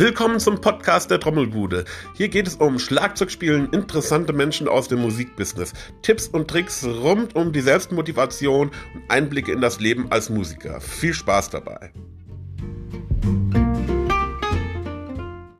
Willkommen zum Podcast der Trommelbude. Hier geht es um Schlagzeugspielen, interessante Menschen aus dem Musikbusiness, Tipps und Tricks rund um die Selbstmotivation und Einblicke in das Leben als Musiker. Viel Spaß dabei.